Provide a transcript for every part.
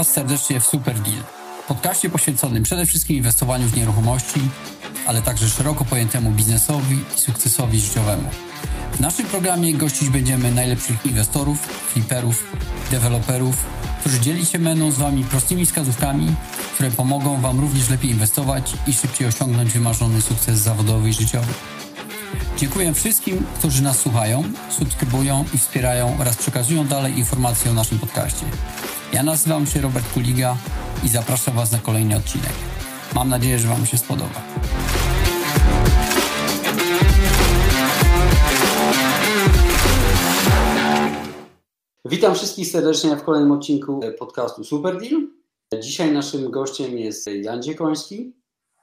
Was serdecznie w Super Deal, podcaście poświęconym przede wszystkim inwestowaniu w nieruchomości, ale także szeroko pojętemu biznesowi i sukcesowi życiowemu. W naszym programie gościć będziemy najlepszych inwestorów, fliperów, deweloperów, którzy dzieli się będą z Wami prostymi wskazówkami, które pomogą Wam również lepiej inwestować i szybciej osiągnąć wymarzony sukces zawodowy i życiowy. Dziękuję wszystkim, którzy nas słuchają, subskrybują i wspierają oraz przekazują dalej informacje o naszym podcaście. Ja nazywam się Robert Kuliga i zapraszam Was na kolejny odcinek. Mam nadzieję, że Wam się spodoba. Witam wszystkich serdecznie w kolejnym odcinku podcastu Super Deal. Dzisiaj naszym gościem jest Jan Dziekoński.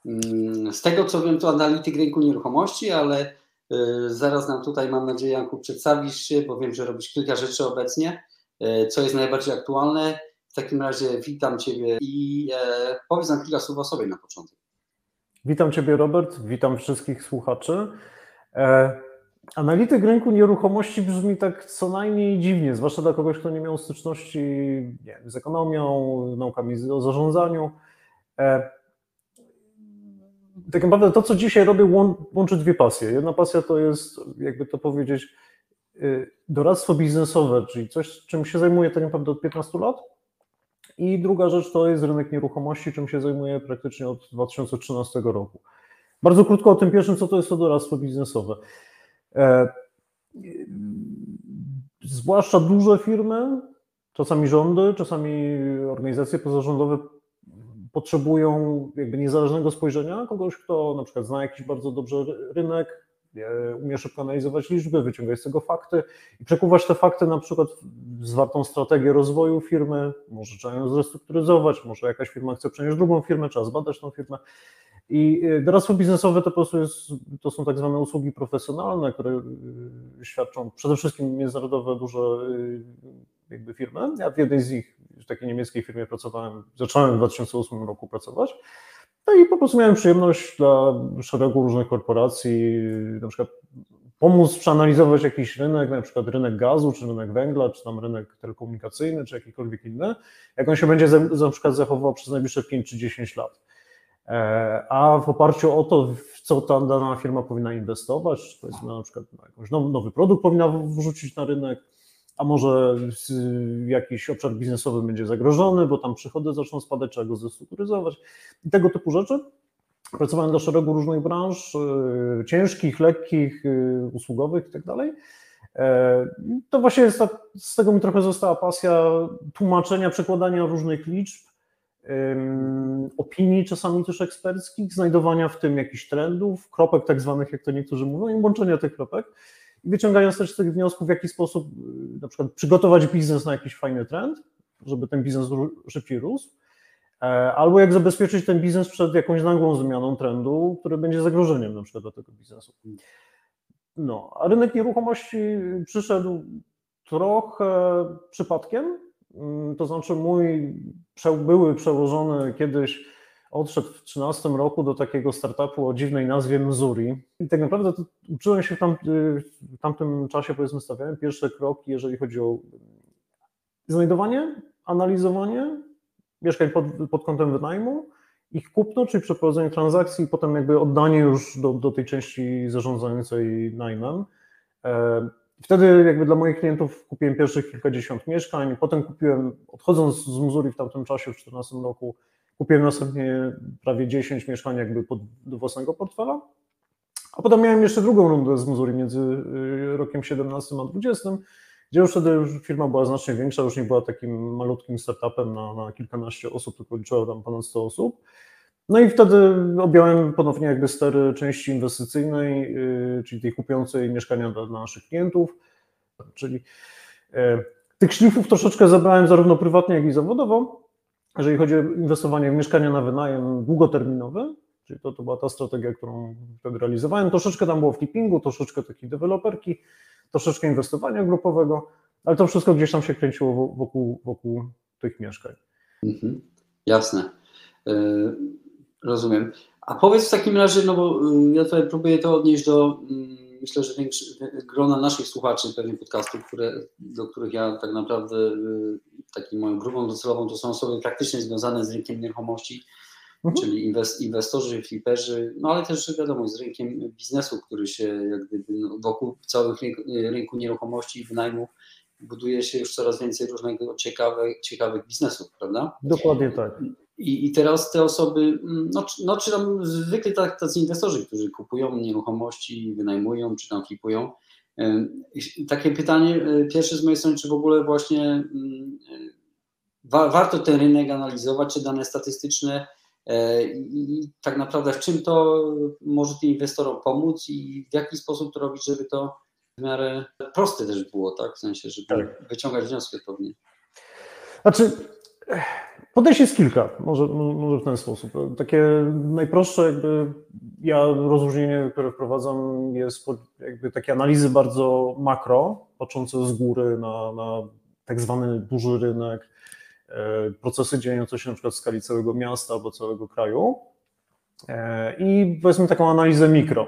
Mm, z tego co wiem, to analityk rynku nieruchomości, ale y, zaraz nam tutaj, mam nadzieję, Janku, przedstawisz się, bo wiem, że robisz kilka rzeczy obecnie. Y, co jest najbardziej aktualne? W takim razie witam Ciebie i e, powiedz nam kilka słów o sobie na początek. Witam Ciebie, Robert. Witam wszystkich słuchaczy. E, Analityk rynku nieruchomości brzmi tak co najmniej dziwnie, zwłaszcza dla kogoś, kto nie miał styczności nie wiem, z ekonomią, naukami o zarządzaniu. E, tak naprawdę to, co dzisiaj robię, łączy dwie pasje. Jedna pasja to jest, jakby to powiedzieć, doradztwo biznesowe, czyli coś, czym się zajmuję tak naprawdę od 15 lat. I druga rzecz to jest rynek nieruchomości, czym się zajmuję praktycznie od 2013 roku. Bardzo krótko o tym pierwszym, co to jest to doradztwo biznesowe. E, zwłaszcza duże firmy, czasami rządy, czasami organizacje pozarządowe potrzebują jakby niezależnego spojrzenia, kogoś, kto na przykład zna jakiś bardzo dobrze rynek, umie szybko analizować liczby, wyciągać z tego fakty i przekuwać te fakty na przykład w zwartą strategię rozwoju firmy, może trzeba ją zrestrukturyzować, może jakaś firma chce przenieść drugą firmę, trzeba zbadać tą firmę. I y, doradztwo biznesowe to po prostu jest, to są tak zwane usługi profesjonalne, które y, świadczą przede wszystkim międzynarodowe duże y, jakby firmy. Ja w jednej z nich, w takiej niemieckiej firmie pracowałem, zacząłem w 2008 roku pracować. No i po prostu miałem przyjemność dla szeregu różnych korporacji, na przykład pomóc przeanalizować jakiś rynek, na przykład rynek gazu, czy rynek węgla, czy tam rynek telekomunikacyjny, czy jakikolwiek inny, jak on się będzie na przykład zachowywał przez najbliższe 5 czy 10 lat. E, a w oparciu o to, w co ta dana firma powinna inwestować, powiedzmy na przykład na jakiś nowy produkt powinna wrzucić na rynek, a może jakiś obszar biznesowy będzie zagrożony, bo tam przychody zaczną spadać, trzeba go zestrukturyzować i tego typu rzeczy. Pracowałem do szeregu różnych branż, e, ciężkich, lekkich, e, usługowych i tak dalej. To właśnie jest ta, z tego mi trochę została pasja tłumaczenia, przekładania różnych liczb opinii, czasami też eksperckich, znajdowania w tym jakichś trendów, kropek tak zwanych, jak to niektórzy mówią, i łączenia tych kropek. I wyciągając też z tych wniosków, w jaki sposób y, na przykład przygotować biznes na jakiś fajny trend, żeby ten biznes szybciej rósł, e, albo jak zabezpieczyć ten biznes przed jakąś nagłą zmianą trendu, który będzie zagrożeniem na przykład dla tego biznesu. No, a rynek nieruchomości przyszedł trochę przypadkiem, Mm, to znaczy mój były przełożony kiedyś odszedł w 2013 roku do takiego startupu o dziwnej nazwie Missouri. I tak naprawdę uczyłem się w, tam, w tamtym czasie, powiedzmy, stawiałem pierwsze kroki, jeżeli chodzi o znajdowanie, analizowanie mieszkań pod, pod kątem wynajmu, ich kupno, czyli przeprowadzenie transakcji i potem jakby oddanie już do, do tej części zarządzającej najmem. E, Wtedy jakby dla moich klientów kupiłem pierwszych kilkadziesiąt mieszkań, potem kupiłem, odchodząc z Missouri w tamtym czasie, w 2014 roku, kupiłem następnie prawie 10 mieszkań jakby pod, do własnego portfela, a potem miałem jeszcze drugą rundę z Missouri między y, rokiem 17 a 20, gdzie już wtedy już firma była znacznie większa, już nie była takim malutkim startupem na, na kilkanaście osób, tylko liczyła tam ponad 100 osób. No i wtedy objąłem ponownie jakby stery części inwestycyjnej, yy, czyli tej kupującej mieszkania dla, naszych klientów, czyli yy, tych szlifów troszeczkę zabrałem zarówno prywatnie, jak i zawodowo, jeżeli chodzi o inwestowanie w mieszkania na wynajem długoterminowy, czyli to, to była ta strategia, którą wtedy realizowałem. Troszeczkę tam było flippingu, troszeczkę takiej deweloperki, troszeczkę inwestowania grupowego, ale to wszystko gdzieś tam się kręciło wokół, wokół tych mieszkań. Mhm, jasne. Yy, Rozumiem. A powiedz w takim razie, no bo y, ja tutaj próbuję to odnieść do, mm, myślę, że większy, grona naszych słuchaczy pewnie podcastów, które, do których ja tak naprawdę y, taką moją grupą docelową to są osoby praktycznie związane z rynkiem nieruchomości, mhm. czyli inwestorzy, fliperzy, no ale też wiadomo z rynkiem biznesu, który się jak gdyby no, wokół całych rynku, rynku nieruchomości i wynajmu buduje się już coraz więcej różnego ciekawych, ciekawych biznesów, prawda? Dokładnie tak. I, I teraz te osoby, mm, no, no czy tam zwykle tak, tacy inwestorzy, którzy kupują nieruchomości, wynajmują, czy tam flipują. Takie pytanie e, pierwsze z mojej strony, czy w ogóle właśnie mm, e, wa, warto ten rynek analizować, czy dane statystyczne e, i tak naprawdę w czym to może tym inwestorom pomóc i w jaki sposób to robić, żeby to w miarę proste też było, tak? W sensie, żeby tak. wyciągać wnioski odpowiednie. Znaczy, Podejść jest kilka, może, może w ten sposób. Takie najprostsze, jakby ja rozróżnienie, które wprowadzam, jest jakby takie analizy bardzo makro, patrzące z góry na, na tak zwany duży rynek, e, procesy dziejące się na przykład w skali całego miasta albo całego kraju. E, I powiedzmy taką analizę mikro,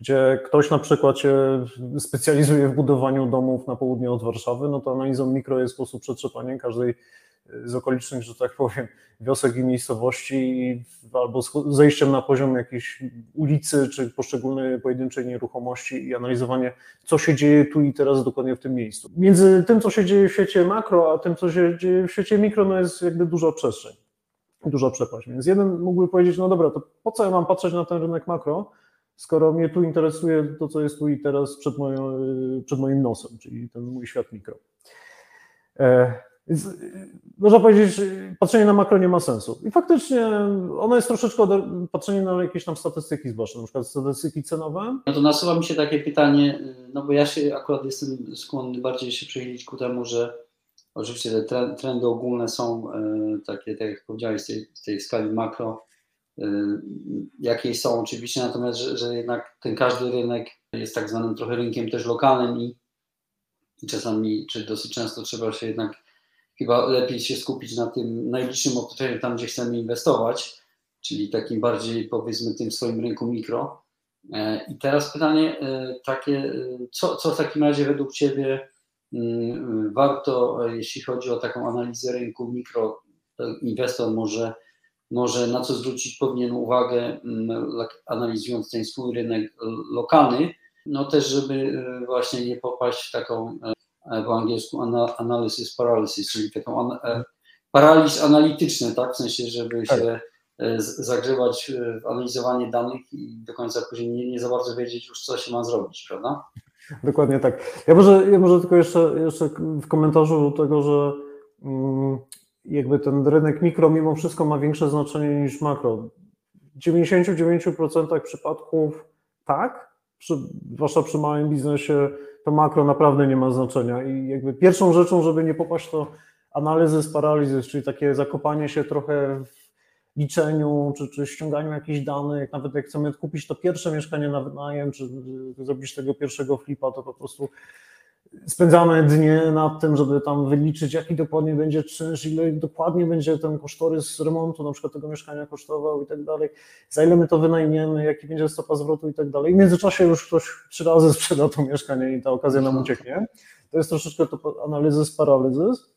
gdzie ktoś na przykład się specjalizuje w budowaniu domów na południe od Warszawy, no to analizą mikro jest sposób przetrzepania każdej z okolicznych, że tak powiem, wiosek i miejscowości, albo z zejściem na poziom jakiejś ulicy czy poszczególnej pojedynczej nieruchomości i analizowanie, co się dzieje tu i teraz dokładnie w tym miejscu. Między tym, co się dzieje w świecie makro, a tym, co się dzieje w świecie mikro, no jest jakby duża przestrzeń, duża przepaść. Więc jeden mógłby powiedzieć, no dobra, to po co ja mam patrzeć na ten rynek makro, skoro mnie tu interesuje to, co jest tu i teraz przed, moją, przed moim nosem, czyli ten mój świat mikro. E, więc y, można powiedzieć, patrzenie na makro nie ma sensu. I faktycznie ono jest troszeczkę patrzenie na jakieś tam statystyki zwłaszcza, na przykład statystyki cenowe. No to nasuwa mi się takie pytanie, y, no bo ja się akurat jestem skłonny bardziej się przychylić ku temu, że oczywiście te trendy ogólne są y, takie, tak jak powiedziałeś, z tej, tej skali makro, jakiej są oczywiście, natomiast, że, że jednak ten każdy rynek jest tak zwanym trochę rynkiem też lokalnym i, i czasami, czy dosyć często trzeba się jednak chyba lepiej się skupić na tym najbliższym otoczeniu, tam gdzie chcemy inwestować, czyli takim bardziej powiedzmy tym swoim rynku mikro. E, I teraz pytanie e, takie, e, co, co w takim razie według Ciebie mm, warto, jeśli chodzi o taką analizę rynku mikro, inwestor może, może na co zwrócić powinien uwagę, mm, analizując ten swój rynek lokalny, no też, żeby właśnie nie popaść w taką po angielsku analysis paralysis, czyli taką e, paraliż analityczny, tak? W sensie, żeby tak. się e, zagrzewać w analizowanie danych i do końca później nie, nie za bardzo wiedzieć już, co się ma zrobić, prawda? Dokładnie tak. Ja może, ja może tylko jeszcze, jeszcze w komentarzu tego, że mm, jakby ten rynek mikro mimo wszystko ma większe znaczenie niż makro. W 99% przypadków tak, przy, zwłaszcza przy małym biznesie to makro naprawdę nie ma znaczenia. I jakby pierwszą rzeczą, żeby nie popaść, to analizy z paralizys, czyli takie zakopanie się trochę w liczeniu, czy, czy ściąganiu jakichś danych, nawet jak chcemy kupić to pierwsze mieszkanie na wynajem, czy zrobić tego pierwszego flipa, to po prostu spędzamy dnie nad tym, żeby tam wyliczyć, jaki dokładnie będzie czynsz, ile dokładnie będzie ten kosztorys remontu na przykład tego mieszkania kosztował i tak dalej, za ile my to wynajmiemy, jaki będzie stopa zwrotu i tak dalej. w międzyczasie już ktoś trzy razy sprzeda to mieszkanie i ta okazja nam ucieknie. To jest troszeczkę to analizys, paralizys.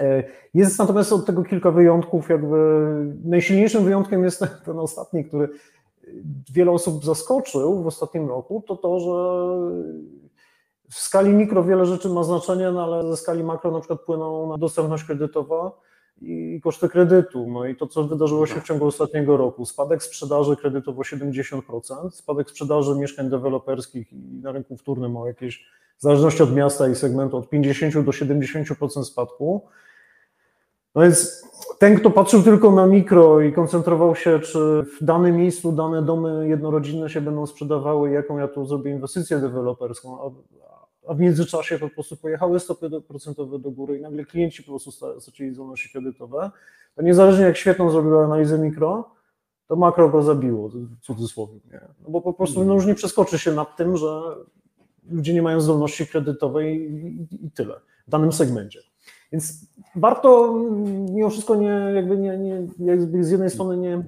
E, jest natomiast od tego kilka wyjątków, jakby najsilniejszym wyjątkiem jest ten, ten ostatni, który wiele osób zaskoczył w ostatnim roku, to to, że w skali mikro wiele rzeczy ma znaczenie, no ale ze skali makro na przykład płyną na dostępność kredytowa i koszty kredytu. No i to, co wydarzyło się w ciągu ostatniego roku. Spadek sprzedaży kredytów o 70%, spadek sprzedaży mieszkań deweloperskich i na rynku wtórnym o jakieś, w zależności od miasta i segmentu, od 50 do 70% spadku. No więc ten, kto patrzył tylko na mikro i koncentrował się, czy w danym miejscu dane domy jednorodzinne się będą sprzedawały, jaką ja tu zrobię inwestycję deweloperską, a w międzyczasie po prostu pojechały stopy procentowe do góry i nagle klienci po prostu zaczęli zdolności kredytowe, to niezależnie jak świetną zrobiła analizę mikro, to makro go zabiło, w cudzysłowie. Nie? No bo po prostu no już nie przeskoczy się nad tym, że ludzie nie mają zdolności kredytowej i, i tyle w danym segmencie. Więc warto mimo wszystko nie, jakby nie, nie jakby z jednej strony nie,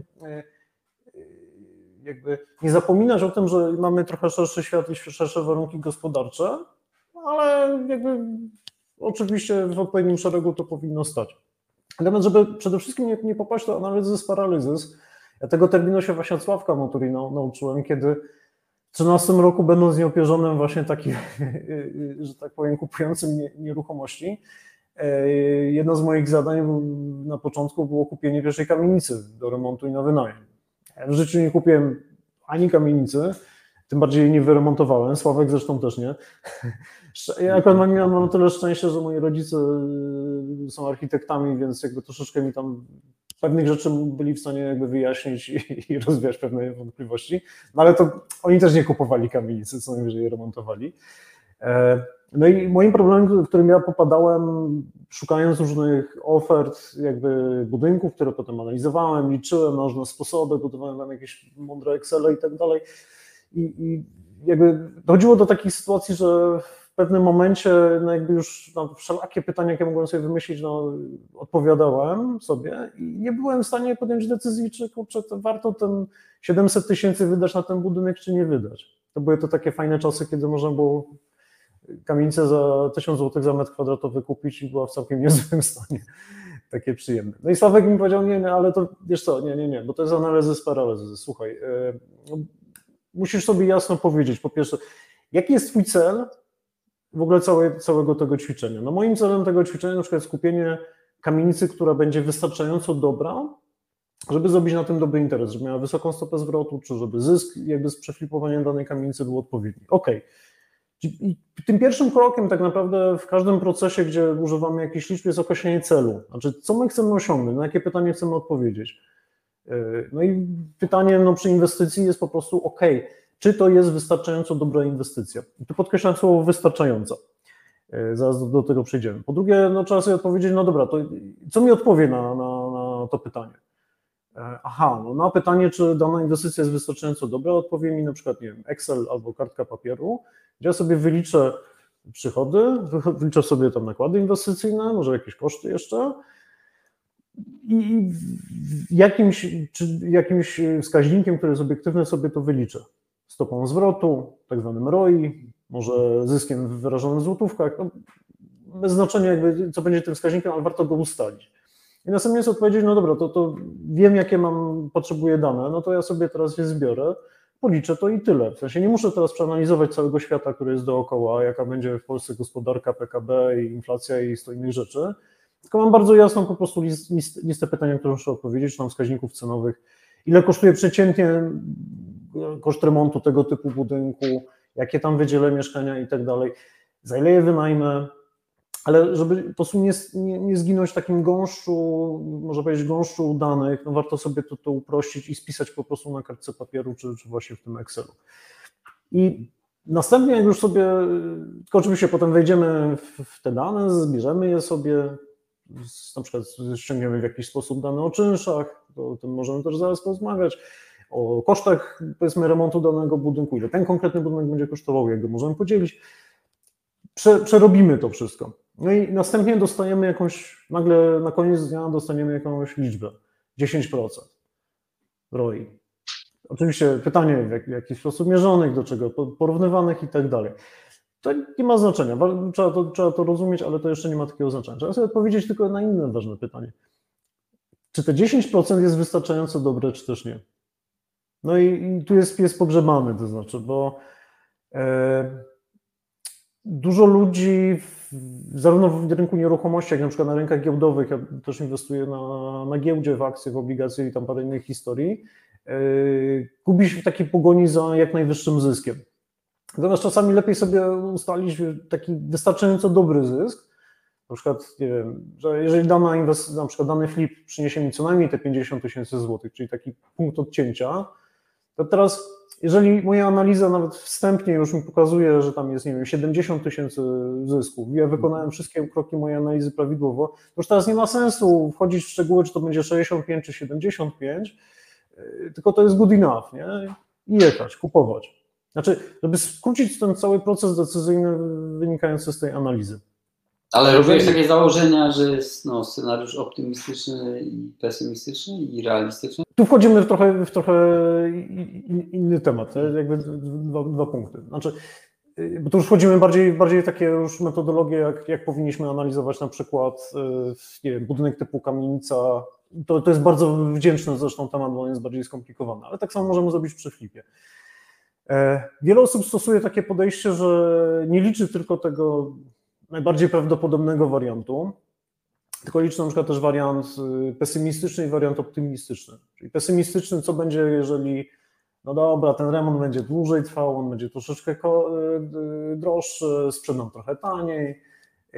jakby nie zapominać o tym, że mamy trochę szerszy świat i szersze warunki gospodarcze, ale jakby oczywiście w odpowiednim szeregu to powinno stać. Natomiast, żeby przede wszystkim nie, nie popaść do analizys paralizys, ja tego terminu się właśnie od Sławka Motury nauczyłem, kiedy w 2013 roku, będąc nieopierzonym właśnie takim, że tak powiem, kupującym nieruchomości, e, jedno z moich zadań na początku było kupienie pierwszej kamienicy do remontu i na wynajem. Ja w życiu nie kupiłem ani kamienicy, tym bardziej nie wyremontowałem, Sławek zresztą też nie. Ja akurat miałem mam tyle szczęścia, że moi rodzice y, są architektami, więc jakby troszeczkę mi tam pewnych rzeczy byli w stanie jakby wyjaśnić i, i rozwiać pewne wątpliwości, no ale to oni też nie kupowali kamienicy, co najwyżej je remontowali. E, no i moim problemem, w którym ja popadałem, szukając różnych ofert, jakby budynków, które potem analizowałem, liczyłem na różne sposoby, budowałem tam jakieś mądre Excel i tak dalej. I, I jakby dochodziło do takiej sytuacji, że w pewnym momencie no jakby już na wszelakie pytania, jakie mogłem sobie wymyślić, no, odpowiadałem sobie i nie byłem w stanie podjąć decyzji, czy kurczę, to warto ten 700 tysięcy wydać na ten budynek, czy nie wydać. To były to takie fajne czasy, kiedy można było kamienicę za 1000 zł za metr kwadratowy kupić i była w całkiem niezłym stanie. Takie przyjemne. No i Sławek mi powiedział, nie, nie, ale to wiesz co, nie, nie, nie, bo to jest analizys paralizys. Słuchaj, yy, musisz sobie jasno powiedzieć, po pierwsze, jaki jest twój cel w ogóle całe, całego tego ćwiczenia? No moim celem tego ćwiczenia na przykład jest skupienie kamienicy, która będzie wystarczająco dobra, żeby zrobić na tym dobry interes, żeby miała wysoką stopę zwrotu, czy żeby zysk jakby z przeflipowania danej kamienicy był odpowiedni. Ok. I tym pierwszym krokiem tak naprawdę w każdym procesie, gdzie używamy jakiejś liczby, jest określenie celu. Znaczy, co my chcemy osiągnąć, na jakie pytanie chcemy odpowiedzieć. Yy, no i pytanie no, przy inwestycji jest po prostu ok, czy to jest wystarczająco dobra inwestycja? I tu podkreślam słowo wystarczająca. Yy, zaraz do, do tego przejdziemy. Po drugie, no, trzeba sobie odpowiedzieć, no dobra, to co mi odpowie na, na, na to pytanie? Yy, aha, no na pytanie, czy dana inwestycja jest wystarczająco dobra, odpowie mi na przykład, nie wiem, Excel albo kartka papieru, gdzie ja sobie wyliczę przychody, wyliczę sobie tam nakłady inwestycyjne, może jakieś koszty jeszcze, i jakimś, czy jakimś wskaźnikiem, który jest obiektywny, sobie to wyliczę. Stopą zwrotu, tak zwanym ROI, może zyskiem wyrażonym w złotówkach. No, bez znaczenia, jakby, co będzie tym wskaźnikiem, ale warto go ustalić. I następnie jest odpowiedzieć, no dobra, to, to wiem, jakie mam, potrzebuję dane, no to ja sobie teraz je zbiorę, policzę to i tyle. W sensie nie muszę teraz przeanalizować całego świata, który jest dookoła, jaka będzie w Polsce gospodarka, PKB i inflacja i sto innych rzeczy, tylko mam bardzo jasną po prostu list, list, listę pytań, na które muszę odpowiedzieć, mam wskaźników cenowych, ile kosztuje przeciętnie koszt remontu tego typu budynku, jakie tam wydzielę mieszkania i tak dalej, za ile je wynajmę, ale żeby po prostu nie, nie, nie, zginąć w takim gąszczu, można powiedzieć gąszczu danych, no warto sobie to, to uprościć i spisać po prostu na kartce papieru, czy, czy właśnie w tym Excelu. I następnie jak już sobie, tylko oczywiście potem wejdziemy w, w te dane, zbierzemy je sobie, na przykład ściągniemy w jakiś sposób dane o czynszach, to o tym możemy też zaraz porozmawiać, o kosztach powiedzmy remontu danego budynku, ile ten konkretny budynek będzie kosztował, jak go możemy podzielić. Prze, przerobimy to wszystko. No i następnie dostajemy jakąś, nagle na koniec dnia dostaniemy jakąś liczbę, 10% ROI. Oczywiście pytanie w, jak, w jaki sposób mierzonych, do czego porównywanych i tak dalej. To nie ma znaczenia, trzeba to, trzeba to rozumieć, ale to jeszcze nie ma takiego znaczenia. Trzeba sobie odpowiedzieć tylko na inne ważne pytanie. Czy te 10% jest wystarczająco dobre, czy też nie? No i, i tu jest pies pogrzebany, to znaczy, bo e, dużo ludzi, w, zarówno w rynku nieruchomości, jak na przykład na rynkach giełdowych, ja też inwestuję na, na giełdzie, w akcje, w obligacje i tam parę innych historii, e, gubi się w takiej pogoni za jak najwyższym zyskiem. Natomiast czasami lepiej sobie ustalić taki wystarczająco dobry zysk, na przykład, nie wiem, że jeżeli dana inwest, na przykład dany flip przyniesie mi co najmniej te 50 tysięcy złotych, czyli taki punkt odcięcia, to teraz, jeżeli moja analiza nawet wstępnie już mi pokazuje, że tam jest, nie wiem, 70 tysięcy zysków, ja wykonałem wszystkie kroki mojej analizy prawidłowo, to już teraz nie ma sensu wchodzić w szczegóły, czy to będzie 65 czy 75, tylko to jest good enough, nie? I jechać, kupować. Znaczy, żeby skrócić ten cały proces decyzyjny wynikający z tej analizy. Ale robiłeś takie założenia, że jest no, scenariusz optymistyczny i pesymistyczny i realistyczny? Tu wchodzimy w trochę, w trochę inny temat, jakby dwa, dwa punkty. Znaczy, y, bo to już wchodzimy bardziej, bardziej takie już metodologie, jak, jak powinniśmy analizować na przykład nie wiem, budynek typu kamienica. To, to jest bardzo wdzięczny zresztą temat, bo on jest bardziej skomplikowany, ale tak samo możemy zrobić przy flipie. E, wiele osób stosuje takie podejście, że nie liczy tylko tego najbardziej prawdopodobnego wariantu, tylko liczy na przykład też wariant y, pesymistyczny i wariant optymistyczny. Czyli pesymistyczny, co będzie, jeżeli no dobra, ten remont będzie dłużej trwał, on będzie troszeczkę y, droższy, sprzedam trochę taniej,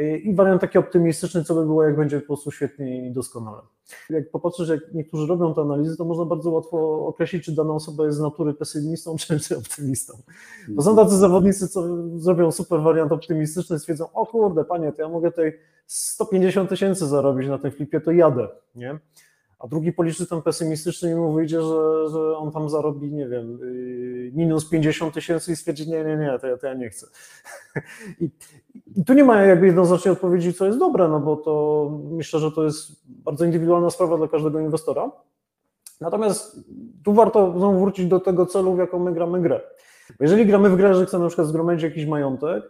i wariant taki optymistyczny, co by było, jak będzie po prostu świetnie i doskonale. Jak popatrzysz, jak niektórzy robią te analizy, to można bardzo łatwo określić, czy dana osoba jest z natury pesymistą, czy, czy optymistą. Bo są tacy zawodnicy, co zrobią super wariant optymistyczny, stwierdzą, o kurde, panie, to ja mogę tutaj 150 tysięcy zarobić na tym flipie, to jadę, nie? a drugi policzy ten pesymistyczny i mu wyjdzie, że, że on tam zarobi, nie wiem, y, minus 50 tysięcy i stwierdzi, nie, nie, nie, to ja, to ja nie chcę. I, tu nie ma jakby jednoznacznej odpowiedzi, co jest dobre, no bo to myślę, że to jest bardzo indywidualna sprawa dla każdego inwestora. Natomiast tu warto znowu wrócić do tego celu, w jaką my gramy grę. Jeżeli gramy w grę, że chcemy na przykład zgromadzić jakiś majątek,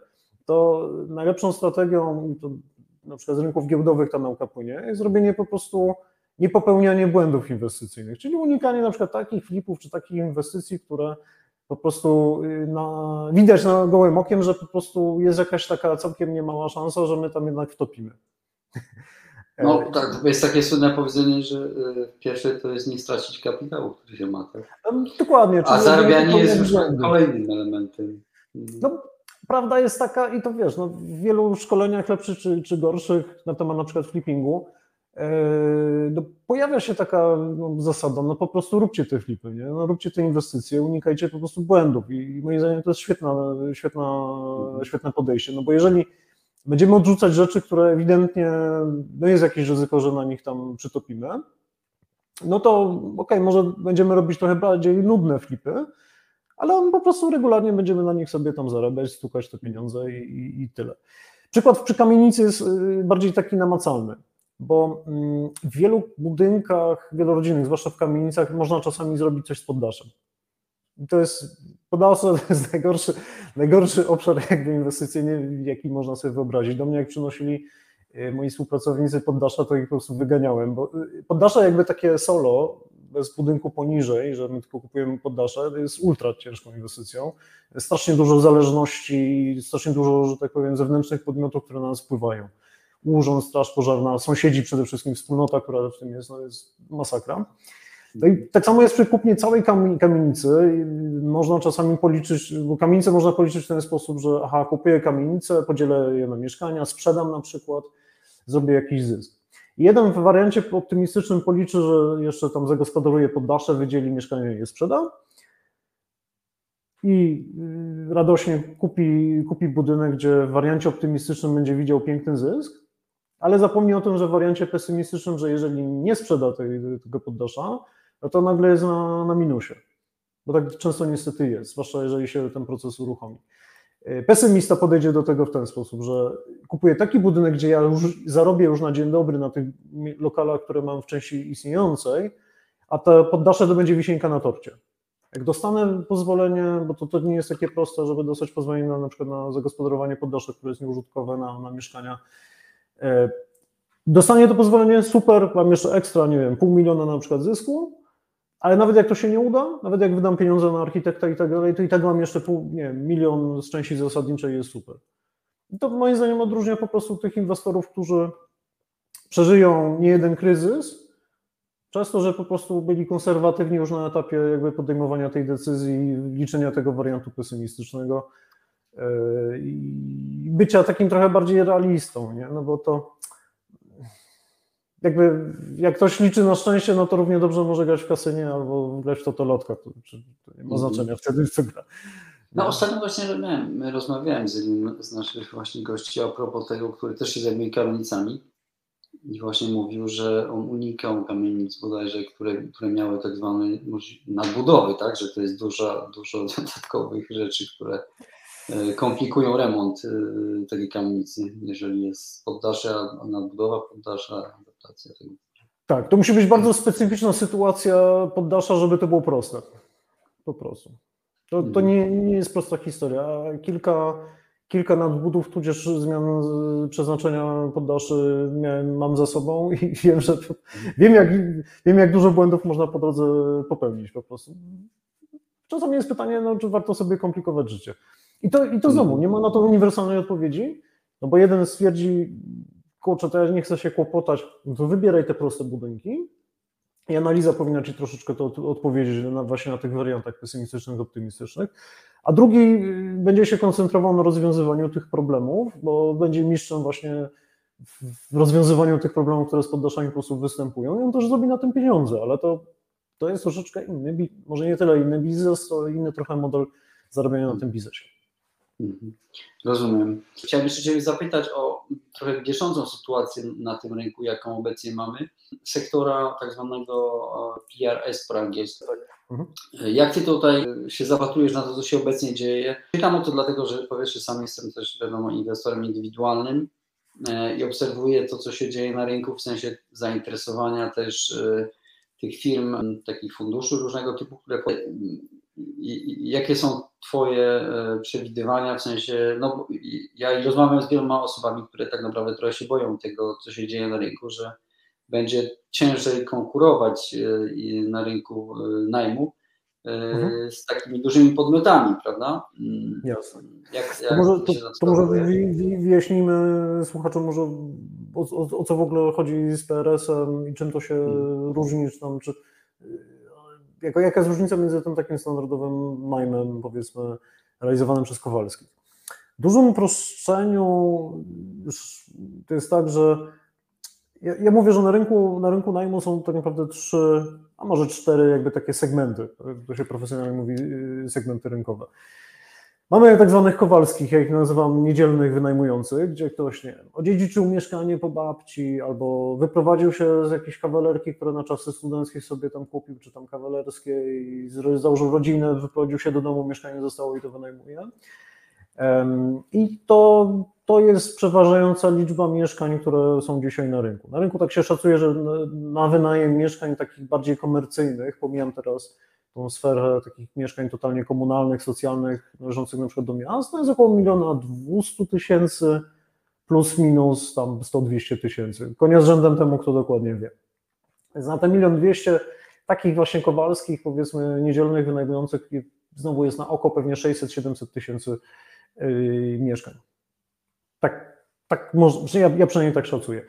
to najlepszą strategią, to na przykład z rynków giełdowych ta nauka płynie, jest zrobienie po prostu niepopełnianie błędów inwestycyjnych, czyli unikanie na przykład takich flipów czy takich inwestycji, które po prostu y, na, widać na gołym okiem, że po prostu jest jakaś taka całkiem niemała szansa, że my tam jednak wtopimy. No tak, jest takie słynne powiedzenie, że y, pierwsze to jest nie stracić kapitału, który się ma. Tak? Dokładnie. A zarabianie jest już kolejnym elementem. No, prawda jest taka i to wiesz, no, w wielu szkoleniach lepszych czy, czy gorszych na temat na przykład flippingu, no, pojawia się taka no, zasada, no po prostu róbcie te flipy, nie? No, róbcie te inwestycje, unikajcie po prostu błędów i moim zdaniem to jest świetna, świetna, świetne podejście, no bo jeżeli będziemy odrzucać rzeczy, które ewidentnie, no jest jakieś ryzyko, że na nich tam przytopimy, no to okej, okay, może będziemy robić trochę bardziej nudne flipy, ale on po prostu regularnie będziemy na nich sobie tam zarabiać, stukać te pieniądze i, i, i tyle. Przykład przy kamienicy jest y, bardziej taki namacalny bo mm, w wielu budynkach wielorodzinnych, zwłaszcza w kamienicach, można czasami zrobić coś z poddaszem. I to jest, poddasze to jest najgorszy, najgorszy obszar jakby inwestycyjny, jaki można sobie wyobrazić. Do mnie jak przynosili e, moi współpracownicy poddasza, to ich po prostu wyganiałem, bo e, poddasze jakby takie solo, bez budynku poniżej, że my tylko kupujemy poddasze, jest ultra ciężką inwestycją. Strasznie dużo zależności, strasznie dużo, że tak powiem, zewnętrznych podmiotów, które na nas wpływają urząd, straż pożarna, sąsiedzi przede wszystkim, wspólnota, która w tym jest, no jest masakra. No i tak samo jest przy kupnie całej kamienicy. Można czasami policzyć, bo kamienicę można policzyć w ten sposób, że aha, kupuję kamienicę, podzielę je na mieszkania, sprzedam na przykład, zrobię jakiś zysk. jeden w wariancie optymistycznym policzy, że jeszcze tam zagospodaruje poddasze, wydzieli mieszkanie i je sprzeda. I y, radośnie kupi, kupi budynek, gdzie w wariancie optymistycznym będzie widział piękny zysk ale zapomnij o tym, że w wariancie pesymistycznym, że jeżeli nie sprzeda tej, tego poddasza, no to nagle jest na, na minusie. Bo tak często niestety jest, zwłaszcza jeżeli się ten proces uruchomi. E, pesymista podejdzie do tego w ten sposób, że kupuję taki budynek, gdzie ja już zarobię już na dzień dobry na tych lokalach, które mam w części istniejącej, a te poddasze to będzie wisienka na torcie. Jak dostanę pozwolenie, bo to, to nie jest takie proste, żeby dostać pozwolenie na, na przykład na zagospodarowanie poddasza, które jest nieużytkowe na, na mieszkania dostanie to pozwolenie, super, mam jeszcze ekstra, nie wiem, pół miliona na przykład zysku, ale nawet jak to się nie uda, nawet jak wydam pieniądze na architekta i tak dalej, to i tak mam jeszcze pół, nie wiem, milion z części zasadniczej jest super. I to moim zdaniem odróżnia po prostu tych inwestorów, którzy przeżyją nie jeden kryzys, często, że po prostu byli konserwatywni już na etapie jakby podejmowania tej decyzji, liczenia tego wariantu pesymistycznego, i bycia takim trochę bardziej realistą, nie? no bo to jakby jak ktoś liczy na szczęście, no to równie dobrze może grać w kasynie albo grać w totolotka, to, to nie ma znaczenia mhm. wtedy, co gra. No ostatnio właśnie miałem, rozmawiałem z jednym z naszych właśnie gości a propos tego, który też się zajmuje kamienicami i właśnie mówił, że on unikał kamienic bodajże, które, które miały tak zwane nadbudowy, tak, że to jest dużo, dużo dodatkowych rzeczy, które E, komplikują remont e, takiej kamienicy, jeżeli jest poddasze, nadbudowa poddasza, adaptacja tego. Tak, to musi być bardzo specyficzna sytuacja poddasza, żeby to było proste. Po prostu. To, to mhm. nie, nie jest prosta historia. Kilka, kilka nadbudów, tudzież zmian przeznaczenia poddaszy miałem, mam za sobą i wiem, że wiem jak, wiem, jak dużo błędów można po drodze popełnić po prostu. Czasami jest pytanie, no, czy warto sobie komplikować życie. I to, I to znowu, nie ma na to uniwersalnej odpowiedzi, no bo jeden stwierdzi, kurczę, to ja nie chcę się kłopotać, no to wybieraj te proste budynki i analiza powinna Ci troszeczkę to odpowiedzieć na, właśnie na tych wariantach pesymistycznych, optymistycznych, a drugi y, będzie się koncentrował na rozwiązywaniu tych problemów, bo będzie mistrzem właśnie w rozwiązywaniu tych problemów, które z poddaszami po prostu występują i on też zrobi na tym pieniądze, ale to, to jest troszeczkę inny, może nie tyle inny biznes, to inny trochę model zarabiania na tym biznesie. Mhm. Rozumiem. Chciałbym jeszcze Ciebie zapytać o trochę bieżącą sytuację na tym rynku, jaką obecnie mamy, sektora tak zwanego PRS po angielsku. Mhm. Jak Ty tutaj się zapatrujesz na to, co się obecnie dzieje? Pytam o to dlatego, że po pierwsze sam jestem też wiadomo inwestorem indywidualnym e, i obserwuję to, co się dzieje na rynku w sensie zainteresowania też e, tych firm, takich funduszy różnego typu, które jakie są Twoje e, przewidywania, w sensie, no ja rozmawiam z wieloma osobami, które tak naprawdę trochę się boją tego, co się dzieje na rynku, że będzie ciężej konkurować e, na rynku e, najmu mhm. z takimi dużymi podmiotami, prawda? Mm. Jasne. Jak, jak to może, to, to może wyjaśnijmy słuchaczom może o, o, o, co w ogóle chodzi z PRS-em i czym to się hmm. różni, czy tam, czy jako, jaka jest różnica między tym takim standardowym najmem, powiedzmy, realizowanym przez Kowalski? W dużym uproszczeniu to jest tak, że ja, ja, mówię, że na rynku, na rynku najmu są tak naprawdę trzy, a może cztery jakby takie segmenty, to się profesjonalnie mówi y, segmenty rynkowe. Mamy tak zwanych kowalskich, ja ich nazywam niedzielnych wynajmujących, gdzie ktoś nie wiem, odziedziczył mieszkanie po babci albo wyprowadził się z jakiejś kawalerki, które na czasy studenckie sobie tam kupił, czy tam kawalerskie i założył rodzinę, wyprowadził się do domu, mieszkanie zostało i to wynajmuje. I to, to jest przeważająca liczba mieszkań, które są dzisiaj na rynku. Na rynku tak się szacuje, że na wynajem mieszkań takich bardziej komercyjnych, pomijam teraz tą sferę takich mieszkań totalnie komunalnych, socjalnych, należących na przykład do miast, to jest około miliona dwustu tysięcy plus minus tam 100-200 tysięcy. Konia z rzędem temu, kto dokładnie wie. Więc na te milion dwieście takich właśnie kowalskich, powiedzmy niedzielnych, wynajmujących, znowu jest na oko pewnie 600-700 tysięcy yy, mieszkań. Tak, tak ja, ja przynajmniej tak szacuję.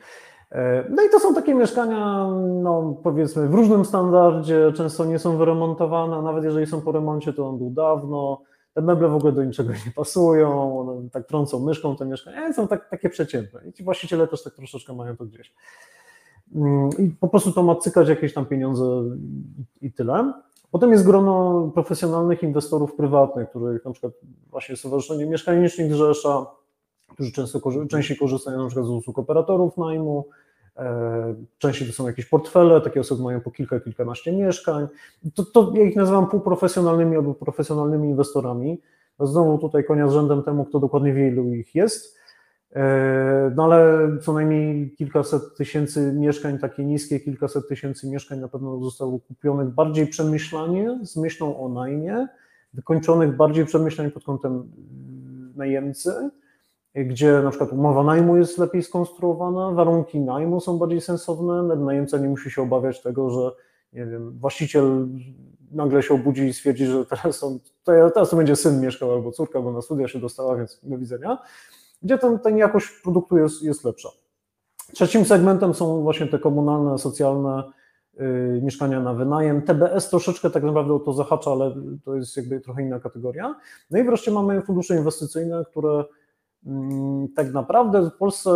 E, no i to są takie mieszkania, no powiedzmy, w różnym standardzie, często nie są wyremontowane, a nawet jeżeli są po remoncie, to on był dawno. Te meble w ogóle do niczego nie pasują, one tak trącą myszką te mieszkania, są tak, takie przeciętne. I ci właściciele też tak troszeczkę mają to gdzieś. Mm, I po prostu to ma cykać jakieś tam pieniądze i tyle. Potem jest grono profesjonalnych inwestorów prywatnych, których na przykład właśnie Stowarzyszenie Mieszkanicznik Rzesza, którzy często, częściej korzystają na przykład z usług operatorów najmu, e, częściej to są jakieś portfele, takie osoby mają po kilka, kilkanaście mieszkań. To, to ja ich nazywam półprofesjonalnymi albo profesjonalnymi inwestorami. Znowu tutaj konia z rzędem temu, kto dokładnie wie, ilu ich jest. E, no ale co najmniej kilkaset tysięcy mieszkań, takie niskie kilkaset tysięcy mieszkań na pewno zostało kupionych bardziej przemyślanie, z myślą o najmie, wykończonych bardziej przemyślanie pod kątem najemcy, gdzie na przykład umowa najmu jest lepiej skonstruowana, warunki najmu są bardziej sensowne, najemca nie musi się obawiać tego, że nie wiem, właściciel nagle się obudzi i stwierdzi, że teraz, on, teraz to będzie syn mieszkał albo córka, bo na studia się dostała, więc do widzenia, gdzie ten, ten jakość produktu jest, jest lepsza. Trzecim segmentem są właśnie te komunalne, socjalne yy, mieszkania na wynajem. TBS troszeczkę tak naprawdę o to zahacza, ale to jest jakby trochę inna kategoria. No i wreszcie mamy fundusze inwestycyjne, które tak naprawdę w Polsce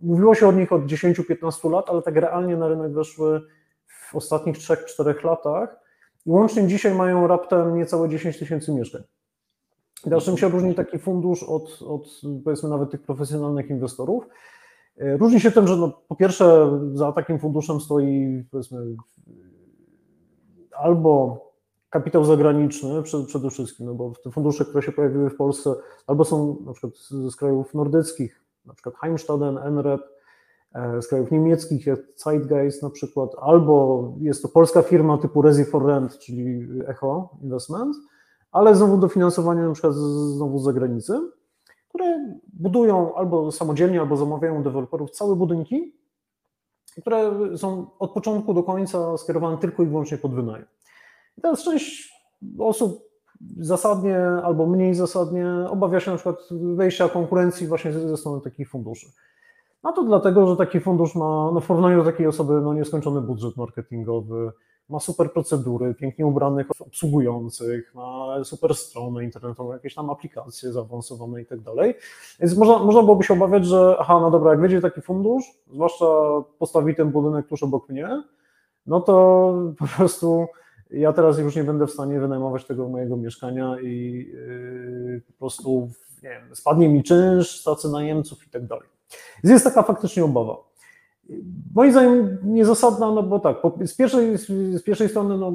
mówiło się o nich od 10-15 lat, ale tak realnie na rynek weszły w ostatnich 3-4 latach i łącznie dzisiaj mają raptem niecałe 10 tysięcy mieszkań. Teraz czym się różni taki fundusz od, od powiedzmy nawet tych profesjonalnych inwestorów? E, różni się tym, że no, po pierwsze za takim funduszem stoi powiedzmy albo kapitał zagraniczny przede wszystkim, no bo te fundusze, które się pojawiły w Polsce, albo są na przykład z krajów nordyckich, na przykład Heimstaden, NREP, e, z krajów niemieckich, jak Zeitgeist na przykład, albo jest to polska firma typu Resi for Rent, czyli Echo Investment, ale znowu dofinansowanie na przykład znowu z zagranicy, które budują albo samodzielnie, albo zamawiają deweloperów całe budynki, które są od początku do końca skierowane tylko i wyłącznie pod wynajem. I teraz część osób zasadnie albo mniej zasadnie obawia się na przykład wejścia konkurencji właśnie ze strony takich funduszy. A to dlatego, że taki fundusz ma no w porównaniu do takiej osoby no nieskończony budżet marketingowy, ma super procedury, pięknie ubranych obsługujących, ma super stronę internetową, jakieś tam aplikacje zaawansowane i tak dalej. Więc można, można byłoby się obawiać, że aha, no dobra, jak będzie taki fundusz, zwłaszcza postawi ten budynek tuż obok mnie, no to po prostu ja teraz już nie będę w stanie wynajmować tego mojego mieszkania i yy, po prostu nie wiem, spadnie mi czynsz, stracę najemców i tak dalej. Jest taka faktycznie obawa. Moim zdaniem niezasadna, no bo tak, z pierwszej, z pierwszej strony no,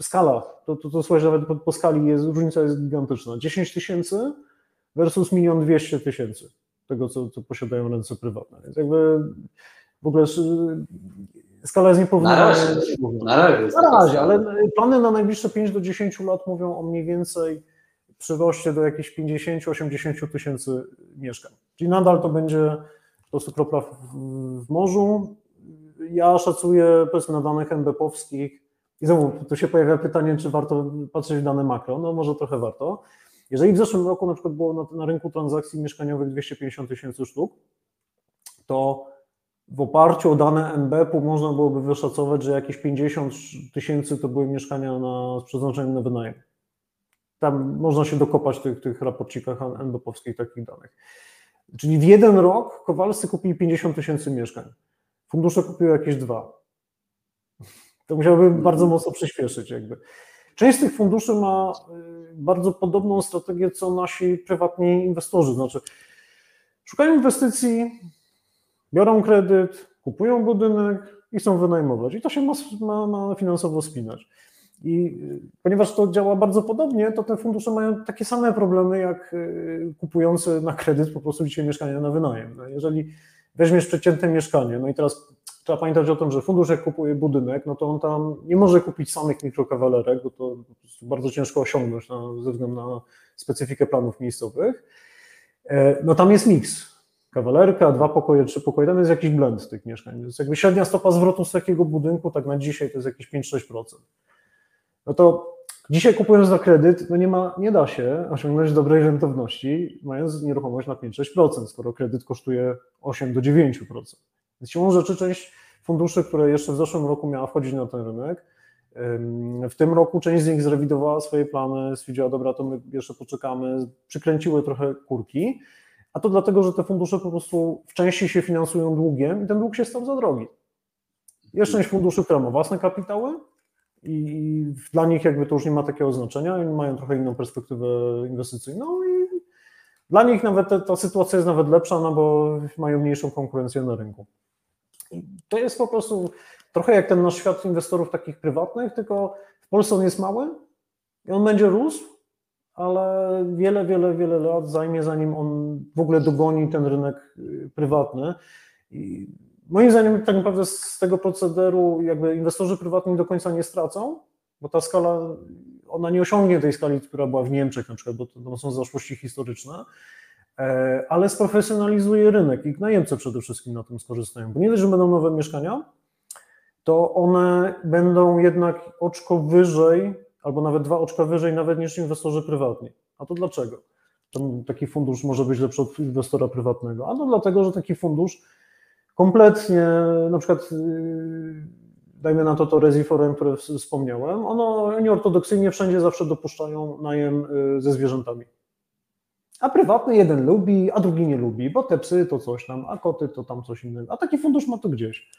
skala, to, to, to słuchaj, nawet po, po, skali jest, różnica jest gigantyczna. 10 tysięcy versus milion 200 tysięcy tego, co, co posiadają ręce prywatne. Więc jakby w ogóle skala jest nieporównywalna. Na razie, na razie, na razie ale plany na najbliższe 5 do 10 lat mówią o mniej więcej przyroście do jakichś 50-80 tysięcy mieszkań. Czyli nadal to będzie po prostu kropla w, w morzu. Ja szacuję, powiedzmy, na danych NBP-owskich i znowu tu się pojawia pytanie, czy warto patrzeć w dane makro. No może trochę warto. Jeżeli w zeszłym roku na przykład było na, na rynku transakcji mieszkaniowych 250 tysięcy sztuk, to w oparciu o dane NBP-u można byłoby wyszacować, że jakieś 50 tysięcy to były mieszkania na, z przeznaczeniem na wynajem. Tam można się dokopać w tych, tych raporcikach NBP-owskich takich danych. Czyli w jeden rok Kowalscy kupili 50 tysięcy mieszkań. Fundusze kupiły jakieś dwa. To musiałoby bardzo mocno przyspieszyć jakby. Część z tych funduszy ma y, bardzo podobną strategię, co nasi prywatni inwestorzy. Znaczy, szukają inwestycji, biorą kredyt, kupują budynek i chcą wynajmować. I to się ma, ma, ma finansowo spinać. I y, ponieważ to działa bardzo podobnie, to te fundusze mają takie same problemy jak y, kupujący na kredyt po prostu dzisiaj mieszkania na wynajem. No jeżeli weźmiesz przeciętne mieszkanie, no i teraz trzeba pamiętać o tym, że fundusz jak kupuje budynek, no to on tam nie może kupić samych mikrokawalerek, bo to bardzo ciężko osiągnąć na, ze względu na specyfikę planów miejscowych. E, no tam jest miks. Kawalerka, dwa pokoje, trzy pokoje, tam jest jakiś blend tych mieszkań. Więc jakby średnia stopa zwrotu z takiego budynku, tak na dzisiaj to jest jakieś 5-6% no to dzisiaj kupując na kredyt, no nie, ma, nie da się osiągnąć dobrej rentowności, mając nieruchomość na 5-6%, skoro kredyt kosztuje 8 do 9%. Więc siłą rzeczy część funduszy, które jeszcze w zeszłym roku miała wchodzić na ten rynek, w tym roku część z nich zrewidowała swoje plany, stwierdziła, dobra, to my jeszcze poczekamy, przykręciły trochę kurki, a to dlatego, że te fundusze po prostu w części się finansują długiem i ten dług się stał za drogi. Jest część funduszy, która ma własne kapitały, i dla nich jakby to już nie ma takiego znaczenia, oni mają trochę inną perspektywę inwestycyjną i dla nich nawet ta, ta sytuacja jest nawet lepsza, no bo mają mniejszą konkurencję na rynku. I to jest po prostu trochę jak ten nasz świat inwestorów takich prywatnych, tylko w Polsce on jest mały i on będzie rósł, ale wiele, wiele, wiele lat zajmie, zanim on w ogóle dogoni ten rynek y, prywatny. I Moim zdaniem tak naprawdę z tego procederu jakby inwestorzy prywatni do końca nie stracą, bo ta skala, ona nie osiągnie tej skali, która była w Niemczech na przykład, bo to są zaszłości historyczne, e, ale sprofesjonalizuje rynek i najemcy przede wszystkim na tym skorzystają, bo nie dość, że będą nowe mieszkania, to one będą jednak oczko wyżej, albo nawet dwa oczka wyżej nawet niż inwestorzy prywatni. A to dlaczego? taki fundusz może być lepszy od inwestora prywatnego? A to dlatego, że taki fundusz kompletnie, na przykład y, dajmy na to to Resiforem, które wspomniałem, ono, oni ortodoksyjnie wszędzie zawsze dopuszczają najem y, ze zwierzętami. A prywatny jeden lubi, a drugi nie lubi, bo te psy to coś tam, a koty to tam coś innego. A taki fundusz ma to gdzieś.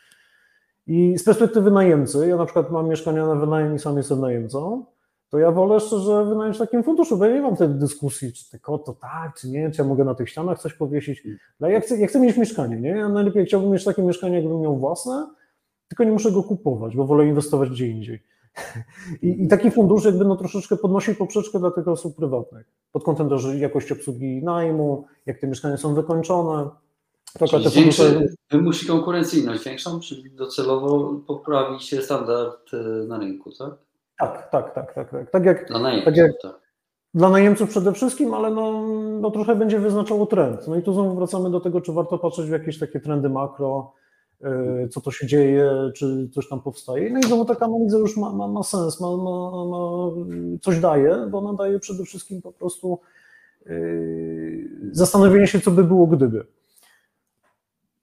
I z perspektywy najemcy, ja na przykład mam mieszkania na wynajem i sam jestem najemcą, to ja wolę szczerze wynająć w takim funduszu, bo ja nie mam tej dyskusji, czy tylko to tak, czy nie, czy ja mogę na tych ścianach coś powiesić. No ja chcę, ja chcę mieć mieszkanie, nie? Ja najlepiej chciałbym mieć takie mieszkanie, jakbym miał własne, tylko nie muszę go kupować, bo wolę inwestować gdzie indziej. I, I, taki fundusz jakby no troszeczkę podnosi poprzeczkę dla tych osób prywatnych pod kątem też jakości obsługi najmu, jak te mieszkania są wykończone. Te fundusze... wymusi konkurencyjność większą, czyli docelowo poprawi się standard e, na rynku, tak? Tak, tak, tak, tak, tak. Tak jak, no, tak jak, dla najemców przede wszystkim, ale no, no trochę będzie wyznaczało trend. No i tu znowu wracamy do tego, czy warto patrzeć w jakieś takie trendy makro, yy, co to się dzieje, czy coś tam powstaje. No i znowu taka analiza już ma, ma, ma sens, ma, ma, ma, coś daje, bo ona daje przede wszystkim po prostu yy, zastanowienie się, co by było gdyby.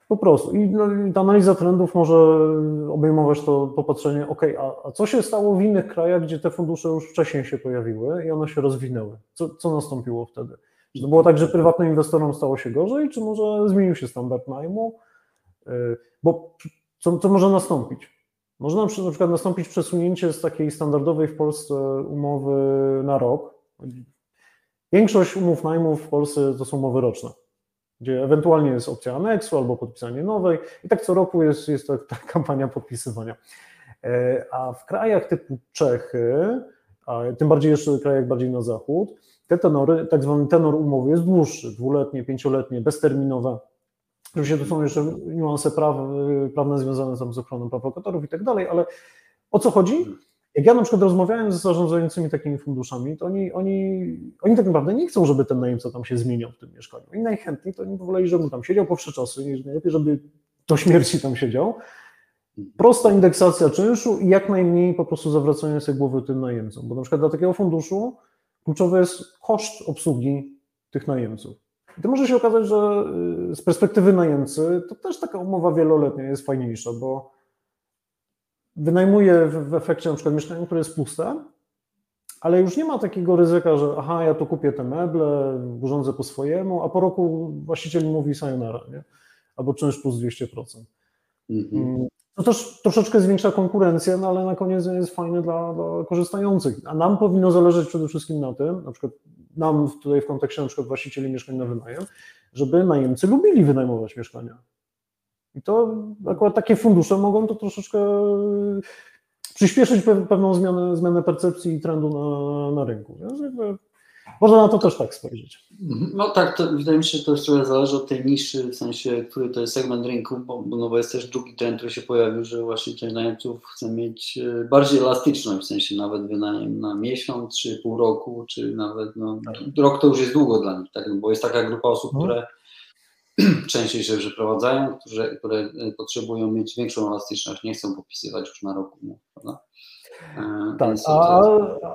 Po prostu. I, no, I ta analiza trendów może obejmować to popatrzenie, ok, a, a, co się stało w innych krajach, gdzie te fundusze już wcześniej się pojawiły i one się rozwinęły? Co, co nastąpiło wtedy? Czy to było tak, że prywatnym inwestorom stało się gorzej, czy może zmienił się standard najmu? Y, bo co, co może nastąpić? Może na przykład nastąpić przesunięcie z takiej standardowej w Polsce umowy na rok. Większość umów najmu w Polsce to są umowy roczne gdzie ewentualnie jest opcja aneksu albo podpisanie nowej i tak co roku jest, jest ta, ta kampania podpisywania. E, a w krajach typu Czechy, a tym bardziej jeszcze w krajach bardziej na zachód, te tenory, tak zwany tenor umowy jest dłuższy, dwuletnie, pięcioletnie, bezterminowe. Oczywiście to są jeszcze niuanse praw, prawne związane z ochroną praw lokatorów i tak dalej, ale o co chodzi? Jak ja na przykład rozmawiałem z zarządzającymi takimi funduszami, to oni, oni, oni tak naprawdę nie chcą, żeby ten najemca tam się zmieniał w tym mieszkaniu. Oni najchętniej to oni woleli, żeby tam siedział po czasy, najlepiej, żeby do śmierci tam siedział. Prosta indeksacja czynszu i jak najmniej po prostu zawracanie sobie głowy tym najemcom. Bo na przykład dla takiego funduszu kluczowy jest koszt obsługi tych najemców. I to może się okazać, że y, z perspektywy najemcy to też taka umowa wieloletnia jest fajniejsza, bo wynajmuje w, efekcie na przykład mieszkanie, które jest puste, ale już nie ma takiego ryzyka, że aha, ja tu kupię te meble, urządzę po swojemu, a po roku właściciel mówi sayonara, nie? albo czynsz plus 200%. Mhm. Mm, to też troszeczkę zwiększa konkurencję, no ale na koniec jest fajne dla, dla, korzystających. A nam powinno zależeć przede wszystkim na tym, na przykład nam tutaj w kontekście na przykład właścicieli mieszkań na wynajem, żeby najemcy lubili wynajmować mieszkania. I to akurat takie fundusze mogą to troszeczkę e, przyspieszyć pewną zmianę, zmianę percepcji i trendu na, na rynku. Więc jakby można na to też tak spojrzeć. Mhm. No tak, to wydaje mi się, że to trochę zależy od tej niszy, w sensie, który to jest segment rynku, bo, no bo jest też drugi trend, który się pojawił, że właśnie część najemców chce mieć e, bardziej elastyczność, w sensie nawet wynajem na miesiąc, czy pół roku, czy nawet no, tak. rok to już jest długo dla nich, tak, no bo jest taka grupa osób, no. które częściej się przeprowadzają, które, które e, potrzebują mieć większą elastyczność, nie chcą popisywać już na roku, prawda? E, tak, a,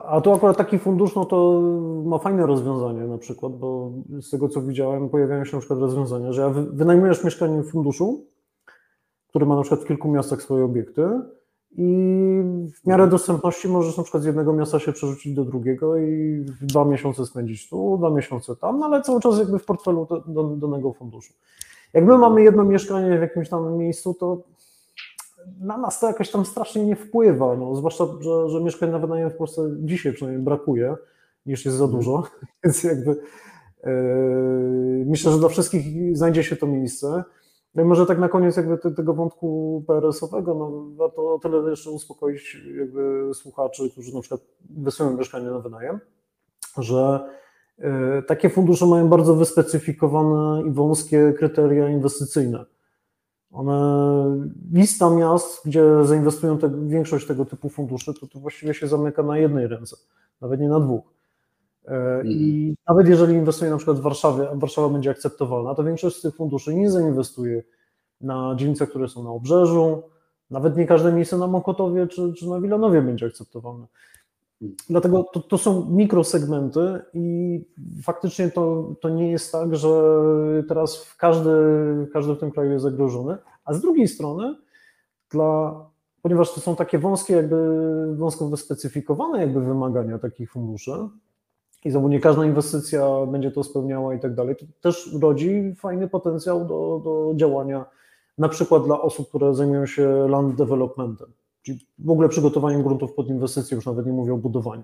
a tu akurat taki fundusz, no to ma fajne rozwiązanie na przykład, bo z tego co widziałem, pojawiają się na przykład rozwiązania, że wynajmujesz mieszkanie w funduszu, który ma na przykład w kilku miastach swoje obiekty, i w miarę dostępności możesz na przykład z jednego miasta się przerzucić do drugiego i dwa miesiące spędzić tu, dwa miesiące tam, no ale cały czas jakby w portfelu do, danego funduszu. Jak my mamy jedno mieszkanie w jakimś tam miejscu, to na nas to jakoś tam strasznie nie wpływa, no, zwłaszcza, że, że mieszkań na wynajem w Polsce dzisiaj przynajmniej brakuje, niż jest za dużo, więc jakby yy, myślę, że dla wszystkich znajdzie się to miejsce. No i może tak na koniec jakby tego wątku PRS-owego, no warto o tyle jeszcze uspokoić jakby słuchaczy, którzy na przykład inwestują mieszkanie na wynajem, że e, takie fundusze mają bardzo wyspecyfikowane i wąskie kryteria inwestycyjne. One, lista miast, gdzie zainwestują te, większość tego typu funduszy, to, to właściwie się zamyka na jednej ręce, nawet nie na dwóch. E, I mhm. nawet jeżeli inwestuje na przykład w Warszawie, a Warszawa będzie akceptowalna, to większość z tych funduszy nie zainwestuje na dzielnicach, które są na obrzeżu, nawet nie każde miejsce na Mokotowie czy, czy na Wilanowie będzie akceptowalne. Mhm. Dlatego to, to są mikrosegmenty i faktycznie to, to nie jest tak, że teraz w każdy, każdy w tym kraju jest zagrożony, a z drugiej strony dla ponieważ to są takie wąskie, jakby wąsko wyspecyfikowane jakby wymagania takich funduszy, i znowu nie każda inwestycja będzie to spełniała i tak dalej, to też rodzi fajny potencjał do, do działania na przykład dla osób, które zajmują się land developmentem, czyli w ogóle przygotowaniem gruntów pod inwestycje, już nawet nie mówię o budowaniu.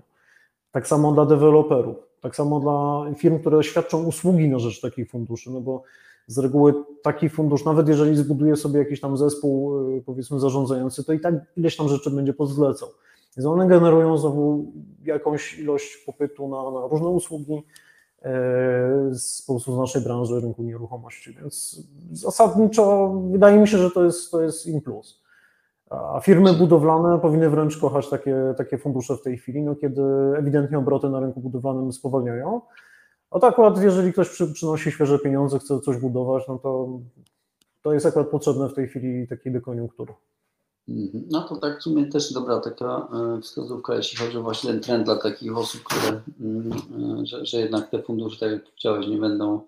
Tak samo dla deweloperów, tak samo dla firm, które świadczą usługi na rzecz takich funduszy, no bo z reguły taki fundusz, nawet jeżeli zbuduje sobie jakiś tam zespół, y, powiedzmy zarządzający, to i tak ileś tam rzeczy będzie pozlecał. Więc one generują znowu jakąś ilość popytu na, na różne usługi e, z, po prostu z naszej branży rynku nieruchomości. Więc zasadniczo wydaje mi się, że to jest, to jest in plus. A firmy budowlane powinny wręcz kochać takie, takie fundusze w tej chwili, no kiedy ewidentnie obroty na rynku budowlanym spowalniają. A to akurat, jeżeli ktoś przy, przynosi świeże pieniądze, chce coś budować, no to to jest akurat potrzebne w tej chwili takiej dekoniunktury. Mhm. No to tak w sumie też dobra taka e, wskazówka, jeśli chodzi o właśnie ten trend dla takich osób, które, mm, e, że, że jednak te fundusze, tak jak powiedziałeś, nie będą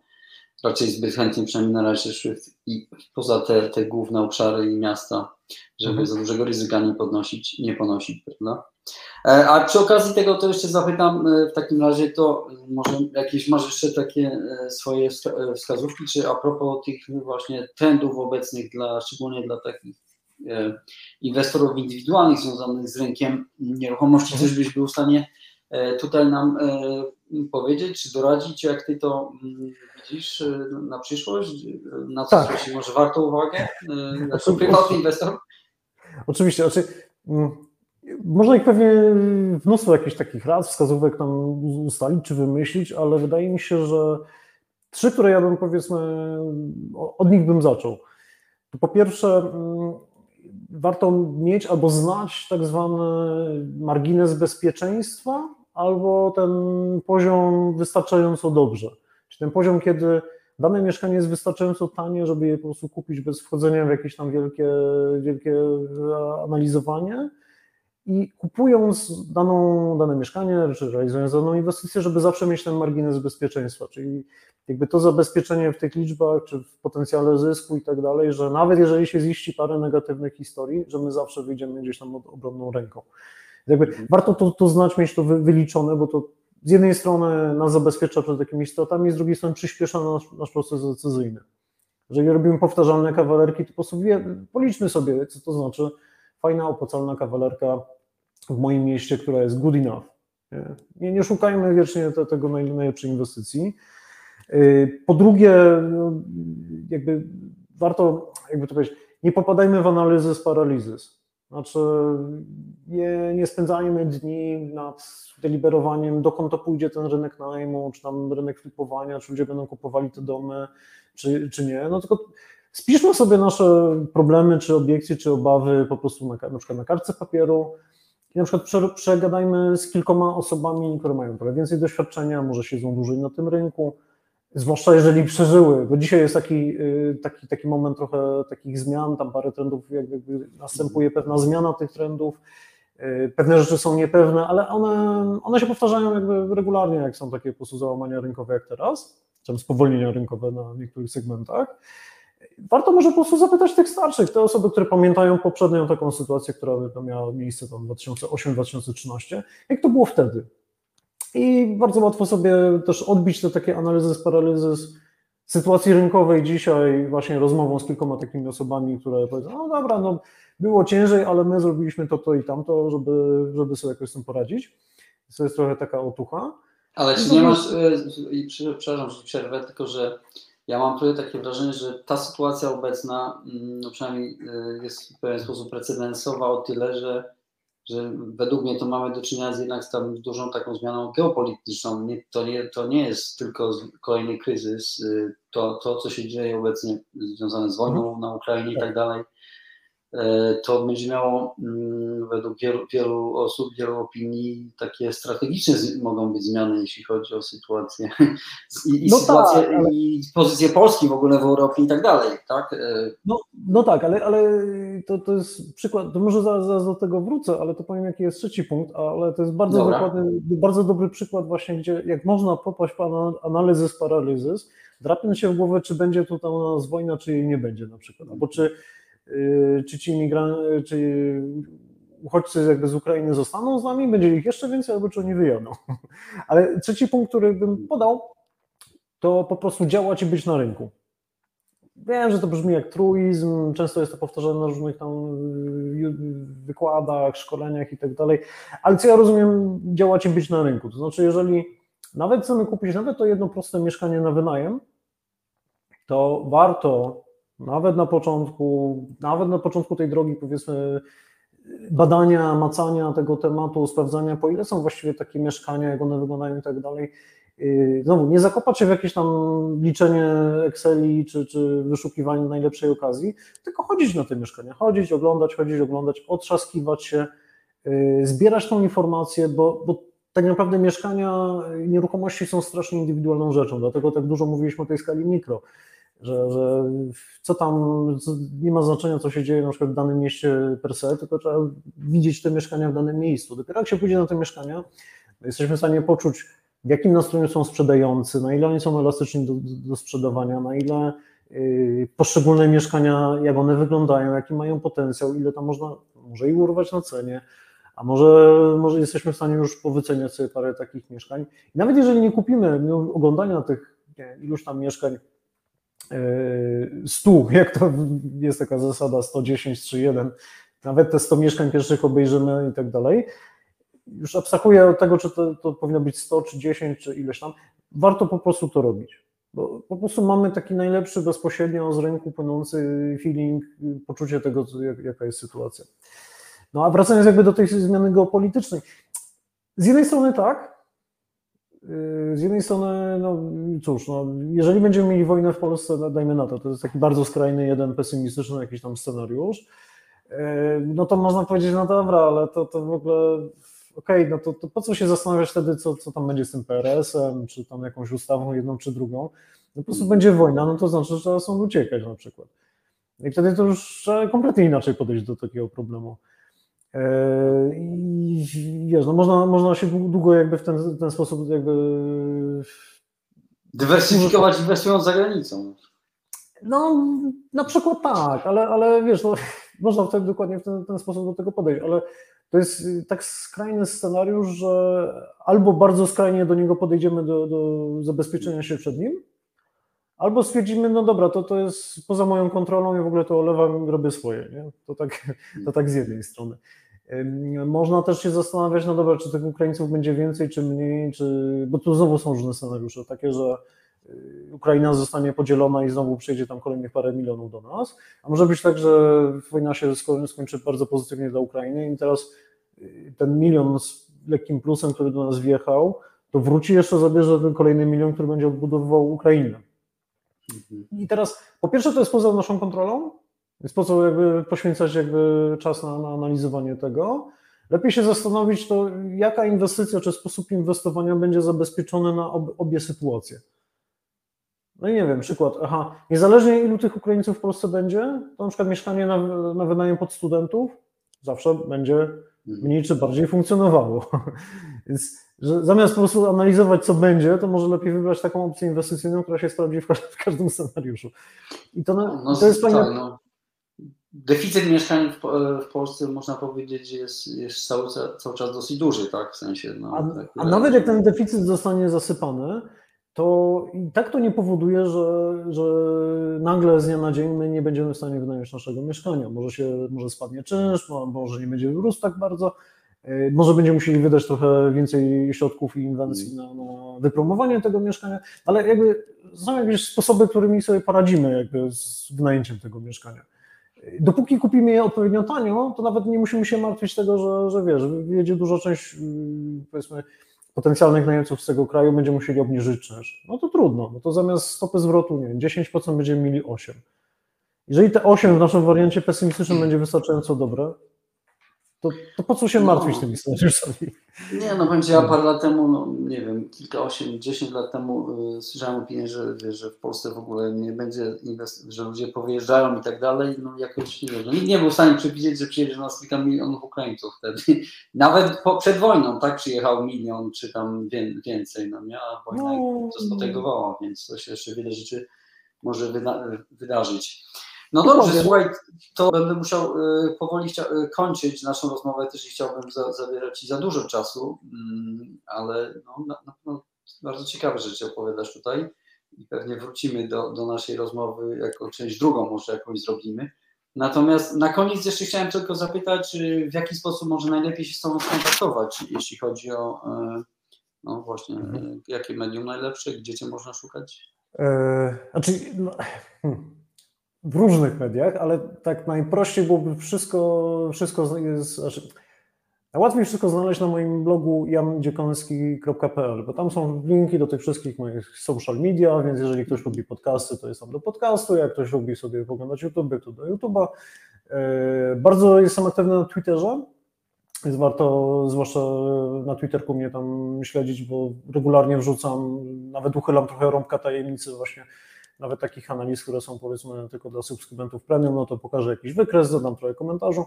raczej zbyt chętnie przynajmniej na razie szły i poza te, te główne obszary i miasta, żeby mhm. za dużego ryzyka nie podnosić, nie ponosić, prawda? E, a przy okazji tego to jeszcze zapytam w takim razie, to może jakieś masz jeszcze takie swoje wskazówki, czy a propos tych właśnie trendów obecnych, dla, szczególnie dla takich inwestorów indywidualnych związanych z rynkiem nieruchomości. Coś byś był w stanie e, tutaj nam e, powiedzieć, czy doradzić, jak ty to mm, widzisz na przyszłość, na co tak. może warto uwagę jako prywatny inwestor? Oczywiście, znaczy, mm, można ich pewnie mnóstwo jakichś takich rad, wskazówek tam ustalić czy wymyślić, ale wydaje mi się, że trzy, które ja bym powiedzmy, od nich bym zaczął. To po pierwsze, mm, warto mieć albo znać tak zwany margines bezpieczeństwa, albo ten poziom wystarczająco dobrze. Czyli ten poziom, kiedy dane mieszkanie jest wystarczająco tanie, żeby je po prostu kupić bez wchodzenia w jakieś tam wielkie, wielkie analizowanie, i kupując daną, dane mieszkanie, czy realizując daną inwestycję, żeby zawsze mieć ten margines bezpieczeństwa, czyli jakby to zabezpieczenie w tych liczbach, czy w potencjale zysku i tak dalej, że nawet jeżeli się ziści parę negatywnych historii, że my zawsze wyjdziemy gdzieś tam obronną ręką. Jakby mhm. warto to, to znać, mieć to wyliczone, bo to z jednej strony nas zabezpiecza przed takimi stratami, z drugiej strony przyspiesza nasz, nasz proces decyzyjny. Jeżeli robimy powtarzalne kawalerki, to po prostu policzmy sobie, co to znaczy fajna, opłacalna kawalerka w moim mieście, która jest good enough. Nie, nie szukajmy wiecznie te, tego najlepszej inwestycji. Y, po drugie, no, jakby warto, jakby to powiedzieć, nie popadajmy w analizy z paralizys. Znaczy, nie, nie spędzajmy dni nad deliberowaniem, dokąd to pójdzie ten rynek najmu, czy tam rynek flipowania, czy ludzie będą kupowali te domy, czy, czy nie. No tylko spiszmy sobie nasze problemy, czy obiekcje, czy obawy po prostu na, na przykład na kartce papieru, i na przykład przegadajmy z kilkoma osobami, które mają trochę więcej doświadczenia, może siedzą dłużej na tym rynku, zwłaszcza jeżeli przeżyły, bo dzisiaj jest taki, y, taki, taki moment trochę takich zmian, tam parę trendów, jakby następuje pewna zmiana tych trendów, y, pewne rzeczy są niepewne, ale one, one się powtarzają jakby regularnie, jak są takie po prostu załamania rynkowe jak teraz, czy spowolnienia rynkowe na niektórych segmentach warto może po prostu zapytać tych starszych, te osoby, które pamiętają poprzednią taką sytuację, która miała miejsce tam 2008-2013, jak to było wtedy. I bardzo łatwo sobie też odbić te takie analizy z paralizy z sytuacji rynkowej dzisiaj, właśnie rozmową z kilkoma takimi osobami, które powiedzą, no dobra, no było ciężej, ale my zrobiliśmy to, to i tamto, żeby, żeby sobie jakoś z tym poradzić. To jest trochę taka otucha. Ale czy nie masz, i przepraszam, że przerwę, tylko że ja mam tutaj takie wrażenie, że ta sytuacja obecna, mm, no przynajmniej y, jest w pewien sposób precedensowa o tyle, że, że według mnie to mamy do czynienia z jednak z tam dużą taką zmianą geopolityczną. Nie, to, nie, to nie jest tylko kolejny kryzys, y, to, to co się dzieje obecnie związane z wojną mhm. na Ukrainie i tak dalej, E, to będzie miało mm, według wielu, wielu, osób, wielu opinii takie strategiczne mogą być zmiany, jeśli chodzi o sytuację i, i no sytuację tak, ale... i pozycję Polski w ogóle w Europie i tak dalej, tak? E, no, no tak, ale, ale to, to jest przykład, to może zaraz, zaraz do tego wrócę, ale to powiem jaki jest trzeci punkt, ale to jest bardzo dokładny, bardzo dobry przykład właśnie, gdzie jak można popaść po analizys paralizys, drapiąc się w głowę, czy będzie tutaj u nas wojna, czy jej nie będzie na przykład, albo czy czy ci imigranci, czy uchodźcy jakby z Ukrainy zostaną z nami, będzie ich jeszcze więcej, albo czy oni wyjadą. Ale trzeci punkt, który bym podał, to po prostu działać i być na rynku. Wiem, że to brzmi jak truizm, często jest to powtarzane na różnych tam y, wykładach, szkoleniach i tak dalej, ale co ja rozumiem, działać i być na rynku. To znaczy, jeżeli nawet chcemy kupić nawet to jedno proste mieszkanie na wynajem, to warto nawet na początku, nawet na początku tej drogi, powiedzmy, badania, macania tego tematu, sprawdzania, po ile są właściwie takie mieszkania, jak one wyglądają i tak dalej, y, znowu nie zakopać się w jakieś tam liczenie Exceli czy, czy wyszukiwanie najlepszej okazji, tylko chodzić na te mieszkania, chodzić, oglądać, chodzić, oglądać, otrzaskiwać się, y, zbierać tą informację, bo, bo tak naprawdę mieszkania, nieruchomości są strasznie indywidualną rzeczą, dlatego tak dużo mówiliśmy o tej skali mikro że, że co tam, nie ma znaczenia, co się dzieje na przykład w danym mieście per se, tylko trzeba widzieć te mieszkania w danym miejscu. Dopiero jak się pójdzie na te mieszkania, jesteśmy w stanie poczuć, w jakim nastroju są sprzedający, na ile oni są elastyczni do, do sprzedawania, na ile yy, poszczególne mieszkania, jak one wyglądają, jaki mają potencjał, ile tam można, może i urwać na cenie, a może, może jesteśmy w stanie już powyceniać sobie parę takich mieszkań. I nawet jeżeli nie kupimy, mimo oglądania tych nie, tam mieszkań, 100, jak to jest taka zasada 110, 3, nawet te 100 mieszkań pierwszych obejrzymy i tak dalej. Już abstrahuję od tego, czy to, to powinno być 100, czy 10, czy ileś tam. Warto po prostu to robić. Bo po prostu mamy taki najlepszy bezpośrednio z rynku płynący feeling, poczucie tego, jaka jest sytuacja. No a wracając jakby do tej zmiany geopolitycznej. Z jednej strony tak, z jednej strony, no cóż, no, jeżeli będziemy mieli wojnę w Polsce, no, dajmy na to, to jest taki bardzo skrajny, jeden pesymistyczny jakiś tam scenariusz, y, no to można powiedzieć, no dobra, ale to, to w ogóle, okej, okay, no to, to po co się zastanawiać wtedy, co, co tam będzie z tym PRS-em, czy tam jakąś ustawą jedną czy drugą, no po prostu będzie wojna, no to znaczy, że trzeba stąd uciekać na przykład. I wtedy to już trzeba kompletnie inaczej podejść do takiego problemu. E, I wiesz, no można, można się długo jakby w ten, ten sposób jakby... Dywersyfikować inwestując za granicą. No, na przykład tak, ale, ale wiesz, no, można wtedy dokładnie w ten, ten sposób do tego podejść, ale to jest tak skrajny scenariusz, że albo bardzo skrajnie do niego podejdziemy do, do zabezpieczenia się przed nim, albo stwierdzimy, no dobra, to, to jest poza moją kontrolą i w ogóle to olewam i robię swoje. Nie? To, tak, to tak z jednej strony. Można też się zastanawiać, no dobra, czy tych Ukraińców będzie więcej, czy mniej, czy... bo tu znowu są różne scenariusze, takie, że y, Ukraina zostanie podzielona i znowu przyjdzie tam kolejnych parę milionów do nas, a może być tak, że wojna się skończy bardzo pozytywnie dla Ukrainy i teraz y, ten milion z lekkim plusem, który do nas wjechał, to wróci jeszcze zabierze ten kolejny milion, który będzie odbudowywał Ukrainę. Mhm. I teraz, po pierwsze, to jest poza naszą kontrolą, więc po co jakby poświęcać jakby czas na, na analizowanie tego? Lepiej się zastanowić, to jaka inwestycja czy sposób inwestowania będzie zabezpieczony na ob, obie sytuacje. No i nie wiem, przykład, aha, niezależnie ilu tych Ukraińców w Polsce będzie, to na przykład mieszkanie na, na wynajem pod studentów zawsze będzie mniej czy bardziej funkcjonowało. Więc zamiast po prostu analizować, co będzie, to może lepiej wybrać taką opcję inwestycyjną, która się sprawdzi w każdym scenariuszu. I to, no, to jest fajne. Tak, no. Deficyt mieszkań w, w, Polsce można powiedzieć jest, jest cały, cały czas dosyć duży, tak? W sensie. No, a, tak, a nawet jak ten deficyt zostanie zasypany, to i tak to nie powoduje, że, że nagle z dnia na dzień my nie będziemy w stanie wynająć naszego mieszkania. Może się może spadnie czynsz, może nie będzie rósł tak bardzo, e, może będziemy musieli wydać trochę więcej środków i inwencji na, na wypromowanie tego mieszkania, ale jakby są jakieś sposoby, którymi sobie poradzimy jakby z wynajęciem tego mieszkania. Dopóki kupimy je odpowiednio tanio, to nawet nie musimy się martwić tego, że, że wiesz, jedzie duża część mm, powiedzmy potencjalnych najemców z tego kraju będzie musieli obniżyć czynsz. No to trudno, no to zamiast stopy zwrotu, nie wiem, 10% będziemy mieli 8%. Jeżeli te 8 w naszym wariancie pesymistycznym będzie wystarczająco dobre, to, to po co się martwić no, tymi scenariuszami? Nie, no będzie ja parę lat temu, no nie wiem, kilka, osiem, dziesięć lat temu y, słyszałem opinię, że, że w Polsce w ogóle nie będzie inwest- że ludzie powyjeżdżają i tak dalej, no jakoś nie wiem, no, nikt nie był w stanie przewidzieć, że przyjedzie nas kilka milionów Ukraińców wtedy. Nawet po, przed wojną, tak, przyjechał milion, czy tam więcej, no nie, a wojna no, to spotęgowała, więc to się jeszcze wiele rzeczy może wyda- wydarzyć. No dobrze, słuchaj, to będę musiał y, powoli y, kończyć naszą rozmowę, też nie chciałbym za, zabierać Ci za dużo czasu, mm, ale no, na, bardzo ciekawe rzeczy opowiadasz tutaj i pewnie wrócimy do, do naszej rozmowy jako część drugą, może jakąś zrobimy. Natomiast na koniec jeszcze chciałem tylko zapytać, w jaki sposób może najlepiej się z Tobą skontaktować, jeśli chodzi o, y, no właśnie, mhm. jakie medium najlepsze, gdzie Cię można szukać? Eee, znaczy, no, hmm w różnych mediach, ale tak najprościej byłoby wszystko, wszystko jest, znaczy, Łatwiej wszystko znaleźć na moim blogu jandziekonski.pl, bo tam są linki do tych wszystkich moich social media, więc jeżeli ktoś lubi podcasty, to jest tam do podcastu, jak ktoś lubi sobie oglądać YouTube, to do YouTube'a. E, bardzo jestem aktywny na Twitterze, więc warto zwłaszcza na Twitterku mnie tam śledzić, bo regularnie wrzucam, nawet uchylam trochę rąbka tajemnicy właśnie nawet takich analiz, które są powiedzmy tylko dla subskrybentów premium, no to pokażę jakiś wykres, dodam trochę komentarzu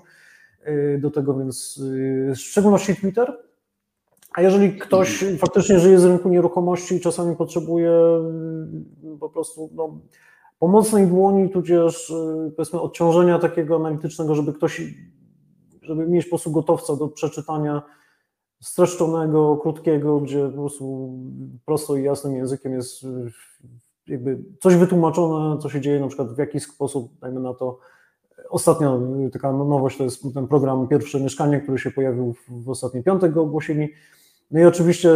y, do tego, więc y, w szczególności Twitter. A jeżeli ktoś faktycznie żyje z rynku nieruchomości i czasami potrzebuje y, po prostu no, pomocnej dłoni, tudzież powiedzmy odciążenia takiego analitycznego, żeby ktoś, żeby mieć po prostu gotowca do przeczytania streszczonego, krótkiego, gdzie po prostu prosto i jasnym językiem jest jakby coś wytłumaczone, co się dzieje, na przykład w jaki sposób, dajmy na to, ostatnio taka nowość to jest ten program Pierwsze Mieszkanie, który się pojawił w ostatni piątek, go ogłosili. No i oczywiście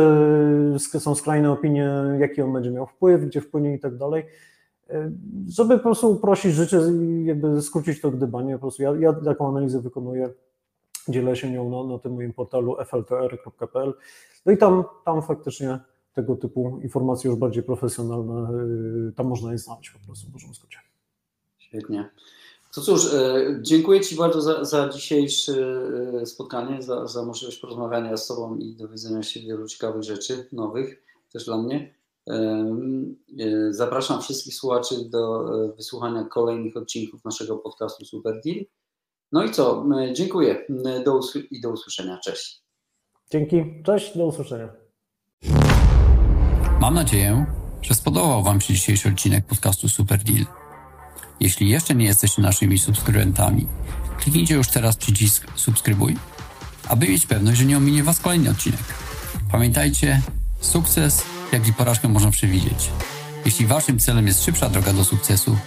są skrajne opinie, jaki on będzie miał wpływ, gdzie wpłynie i tak dalej. Żeby po prostu uprościć życie i jakby skrócić to gdybanie, po prostu ja, ja taką analizę wykonuję, dzielę się nią na, na tym moim portalu fltr.pl. No i tam, tam faktycznie tego typu informacje już bardziej profesjonalne y, tam można je znaleźć po prostu w dużym skrócie. Świetnie. To cóż, e, dziękuję Ci bardzo za, za dzisiejsze e, spotkanie, za, za możliwość porozmawiania z Tobą i dowiedzenia się wielu ciekawych rzeczy, nowych też dla mnie. Zapraszam wszystkich słuchaczy do wysłuchania kolejnych odcinków naszego podcastu Super Deal. No i co? Dziękuję do i do usłyszenia. Cześć. Dzięki. Cześć, do usłyszenia. Mam nadzieję, że spodobał Wam się dzisiejszy odcinek podcastu Super Deal. Jeśli jeszcze nie jesteście naszymi subskrybentami, kliknijcie już teraz przycisk subskrybuj, aby mieć pewność, że nie ominie Was kolejny odcinek. Pamiętajcie, sukces, jak i porażkę można przewidzieć. Jeśli Waszym celem jest szybsza droga do sukcesu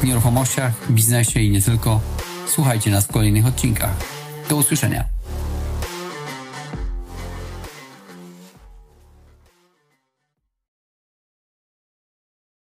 w nieruchomościach, biznesie i nie tylko, słuchajcie nas w kolejnych odcinkach. Do usłyszenia.